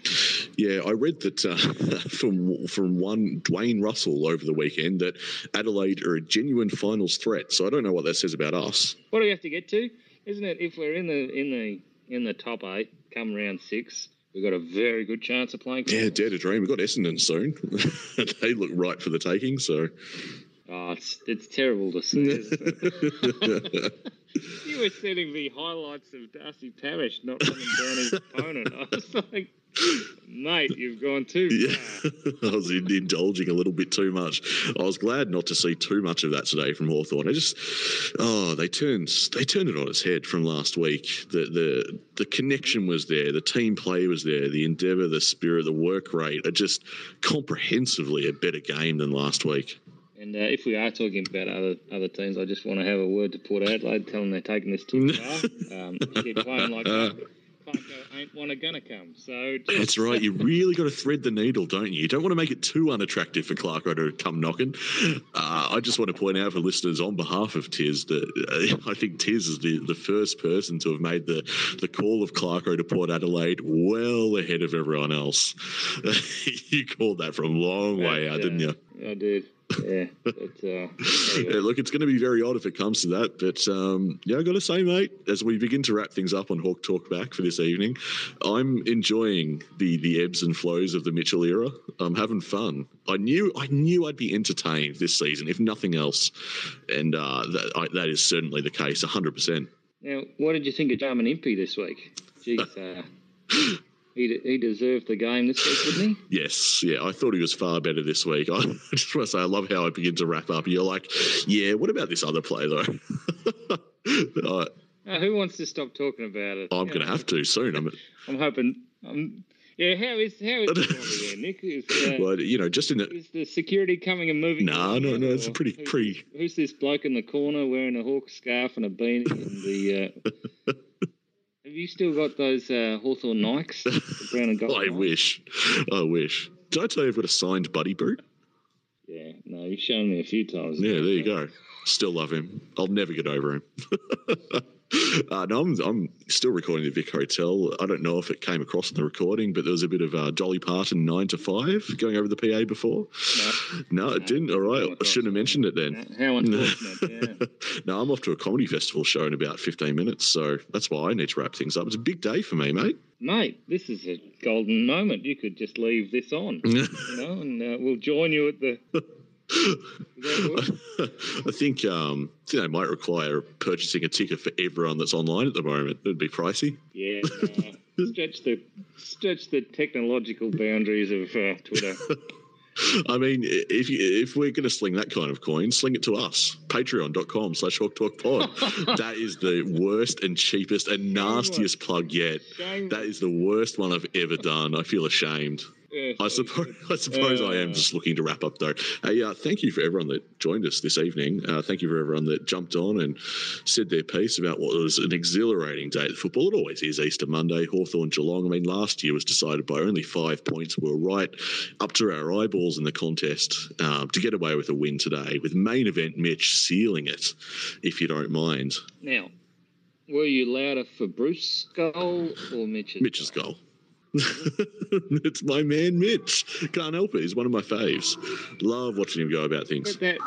S4: Yeah, I read that uh, [LAUGHS] from from one Dwayne Russell over the weekend that Adelaide are a genuine finals threat. So I don't know what that says about us.
S5: What do we have to get to? Isn't it if we're in the in the in the top eight, come round six, we've got a very good chance of playing.
S4: Yeah,
S5: finals.
S4: dare to dream. We've got Essendon soon. [LAUGHS] they look right for the taking. So
S5: Oh, it's it's terrible to see. [LAUGHS] you were sending me highlights of Darcy Parish not running down his opponent. I was like, mate, you've gone too
S4: yeah,
S5: far. [LAUGHS]
S4: I was in- indulging a little bit too much. I was glad not to see too much of that today from Hawthorn. I just, oh, they turned they turned it on its head from last week. The the the connection was there, the team play was there, the endeavour, the spirit, the work rate are just comprehensively a better game than last week.
S5: And uh, if we are talking about other other teams, I just want to have a word to Port Adelaide, tell them they're taking this too [LAUGHS] far. Um, keep playing like that. Clarko ain't one gonna come. So just,
S4: That's right. You really got to thread the needle, don't you? You don't want to make it too unattractive for Clarko to come knocking. Uh, I just want to point out for listeners on behalf of Tiz that uh, [LAUGHS] I think Tiz is the, the first person to have made the, the call of Clarko to Port Adelaide well ahead of everyone else. [LAUGHS] you called that from a long way out, didn't you?
S5: I did. Yeah. But, uh, [LAUGHS]
S4: Yeah, look, it's going to be very odd if it comes to that. But um, yeah, I got to say, mate, as we begin to wrap things up on Hawk Talk back for this evening, I'm enjoying the the ebbs and flows of the Mitchell era. I'm having fun. I knew I knew I'd be entertained this season, if nothing else, and uh, that I, that is certainly the case, 100. percent
S5: Now, what did you think of Jarman Impey this week? Jeez, uh, [LAUGHS] he, he deserved the game this week, didn't he? [LAUGHS]
S4: Yes, yeah, I thought he was far better this week. [LAUGHS] I just want to say, I love how I begin to wrap up. You're like, yeah, what about this other play though? [LAUGHS] I,
S5: Uh, who wants to stop talking about it?
S4: I'm going to have to soon. I'm,
S5: I'm hoping. Um, yeah, how is how is it there, Nick? Is, uh,
S4: well, you know, just in the
S5: is the security coming and moving?
S4: No, no, no, it's a pretty-
S5: who-
S4: pretty-
S5: Who's this bloke in the corner wearing a hawk scarf and a beanie? And the uh, you still got those uh, Hawthorn Nikes, brown and [LAUGHS] gold?
S4: I
S5: Nikes?
S4: wish. I wish. Did I tell you I've got a signed buddy boot?
S5: Yeah, no, you've shown me a few times.
S4: Yeah, there you go. Still love him. I'll never get over him. [LAUGHS] [LAUGHS] uh, no, I'm, I'm still recording the Vic Hotel. I don't know if it came across in the recording, but there was a bit of uh, Dolly Parton 9 to 5 going over the PA before. No, it didn't. All right. I shouldn't have mentioned it then.
S5: How unfortunate. [LAUGHS] yeah.
S4: no, I'm off to a comedy festival show in about 15 minutes, so that's why I need to wrap things up. It's a big day for me, mate.
S5: Mate, this is a golden moment. You could just leave this on, [LAUGHS] you know, and uh, we'll join you at the. Is that good? [LAUGHS]
S4: I think um, I think they might require purchasing a ticket for everyone that's online at the moment. It'd be pricey.
S5: Yeah, [LAUGHS] no. stretch the stretch the technological boundaries of uh, Twitter. [LAUGHS]
S4: I mean, if you, if we're going to sling that kind of coin, sling it to us. Patreon.com slash Hawk Talk Pod. that is the worst and cheapest and nastiest plug yet. That is the worst one I've ever done. I feel ashamed. I suppose [LAUGHS] I suppose I am just looking to wrap up though. Hey, uh, thank you for everyone that joined us this evening. Uh, thank you for everyone that jumped on and said their piece about what was an exhilarating day of football. It always is Easter Monday, Hawthorn Geelong. I mean, last year was decided by only five points. We were right up to our eyeballs in the contest um, to get away with a win today, with main event Mitch sealing it, if you don't mind.
S5: Now, were you louder for Breust's goal or Mitch's?
S4: Mitch's goal. [LAUGHS] it's my man Mitch. Can't help it. He's one of my faves. Love watching him go about things.
S5: But that,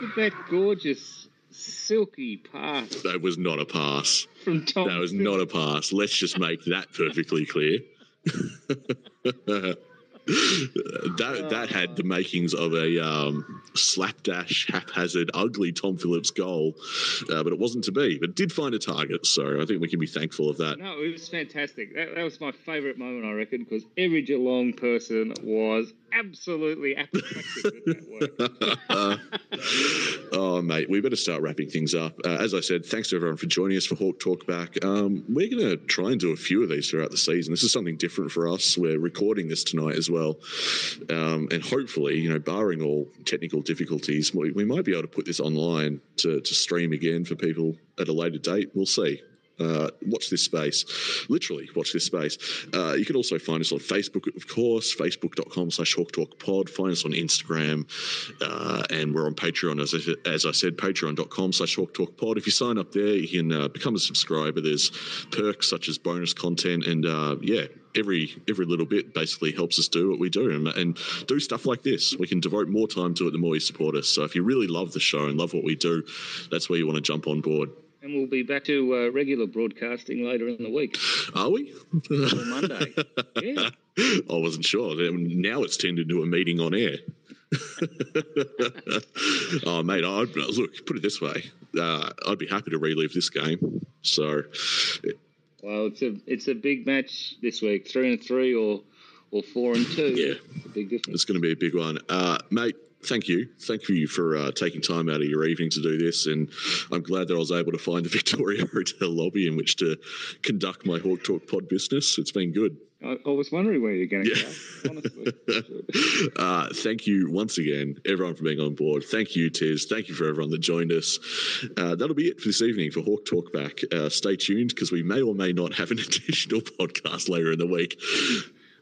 S5: but that gorgeous silky pass
S4: That was not a pass.
S5: from Tom.
S4: That was not a pass. Let's just make that perfectly clear. [LAUGHS] that that had the makings of a um, slapdash, haphazard, ugly Tom Phillips goal, uh, but it wasn't to be. But it did find a target, so I think we can be thankful of that.
S5: No, it was fantastic. That, that was my favourite moment, I reckon, because every Geelong person was absolutely apoplectic at that work. [LAUGHS]
S4: oh, mate, we better start wrapping things up. Uh, as I said, thanks to everyone for joining us for Hawk Talk Back. Um, we're going to try and do a few of these throughout the season. This is something different for us. We're recording this tonight as well. Um, and hopefully, you know, barring all technical difficulties, we, we might be able to put this online to, to stream again for people at a later date. We'll see. Uh, watch this space. Literally, watch this space. Uh, you can also find us on Facebook, of course, facebook.com slash Hawk Talk Pod. Find us on Instagram. Uh, and we're on Patreon, as I, as I said, patreon.com slash Hawk Talk Pod. If you sign up there, you can uh, become a subscriber. There's perks such as bonus content. And uh, yeah, every every little bit basically helps us do what we do and, and do stuff like this. We can devote more time to it the more you support us. So if you really love the show and love what we do, that's where you want to jump on board.
S5: We'll be back to uh, regular broadcasting later in the week.
S4: Are we?
S5: Monday. yeah. [LAUGHS]
S4: I wasn't sure. Now it's turned into a meeting on air. [LAUGHS] oh, mate, I'd look. Put it this way: uh, I'd be happy to relive this game. So,
S5: Well, it's a it's a big match this week. Three and three, or or four and two.
S4: Yeah.
S5: It's a big difference.
S4: It's going to be a big one. Uh, mate, thank you. Thank you for uh, taking time out of your evening to do this. And I'm glad that I was able to find the [LAUGHS] Victoria Hotel lobby in which to conduct my Hawk Talk pod business. It's been good.
S5: I, I was wondering where you're going to
S4: Yeah.
S5: go. Honestly. [LAUGHS]
S4: uh, thank you once again, everyone, for being on board. Thank you, Tiz. Thank you for everyone that joined us. Uh, that'll be it for this evening for Hawk Talk Back. Uh, stay tuned because we may or may not have an [LAUGHS] additional podcast later in the week.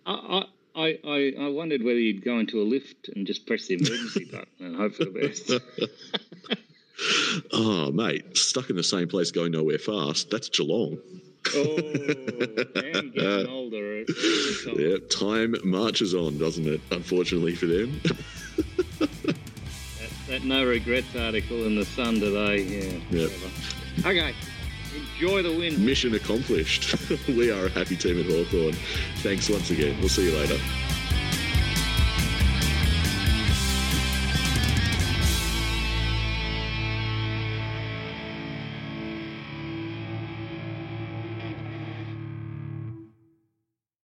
S5: I, I, I, I wondered whether you'd go into a lift and just press the emergency [LAUGHS] button and hope for the best. [LAUGHS]
S4: oh, mate, stuck in the same place going nowhere fast. That's Geelong.
S5: Oh, and getting older. [LAUGHS]
S4: Yeah, time marches on, doesn't it? Unfortunately for them.
S5: That, that no regrets article in the Sun today. Yeah.
S4: Yep.
S5: whatever. Okay. Enjoy the win.
S4: Mission accomplished. [LAUGHS] we are a happy team at Hawthorn. Thanks once again. We'll see you later.